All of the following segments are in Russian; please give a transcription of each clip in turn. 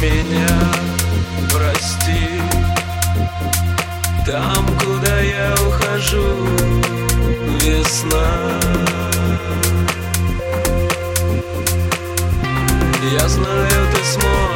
меня, прости. Там, куда я ухожу, весна. Я знаю, ты сможешь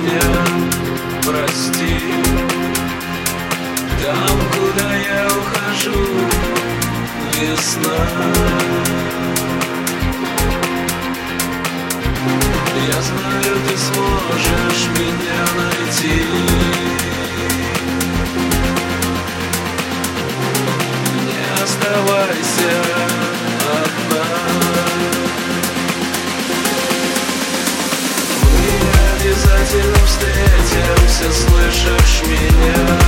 меня? Прости, там, куда я ухожу, весна. Я знаю, ты сможешь встретимся, слышишь меня?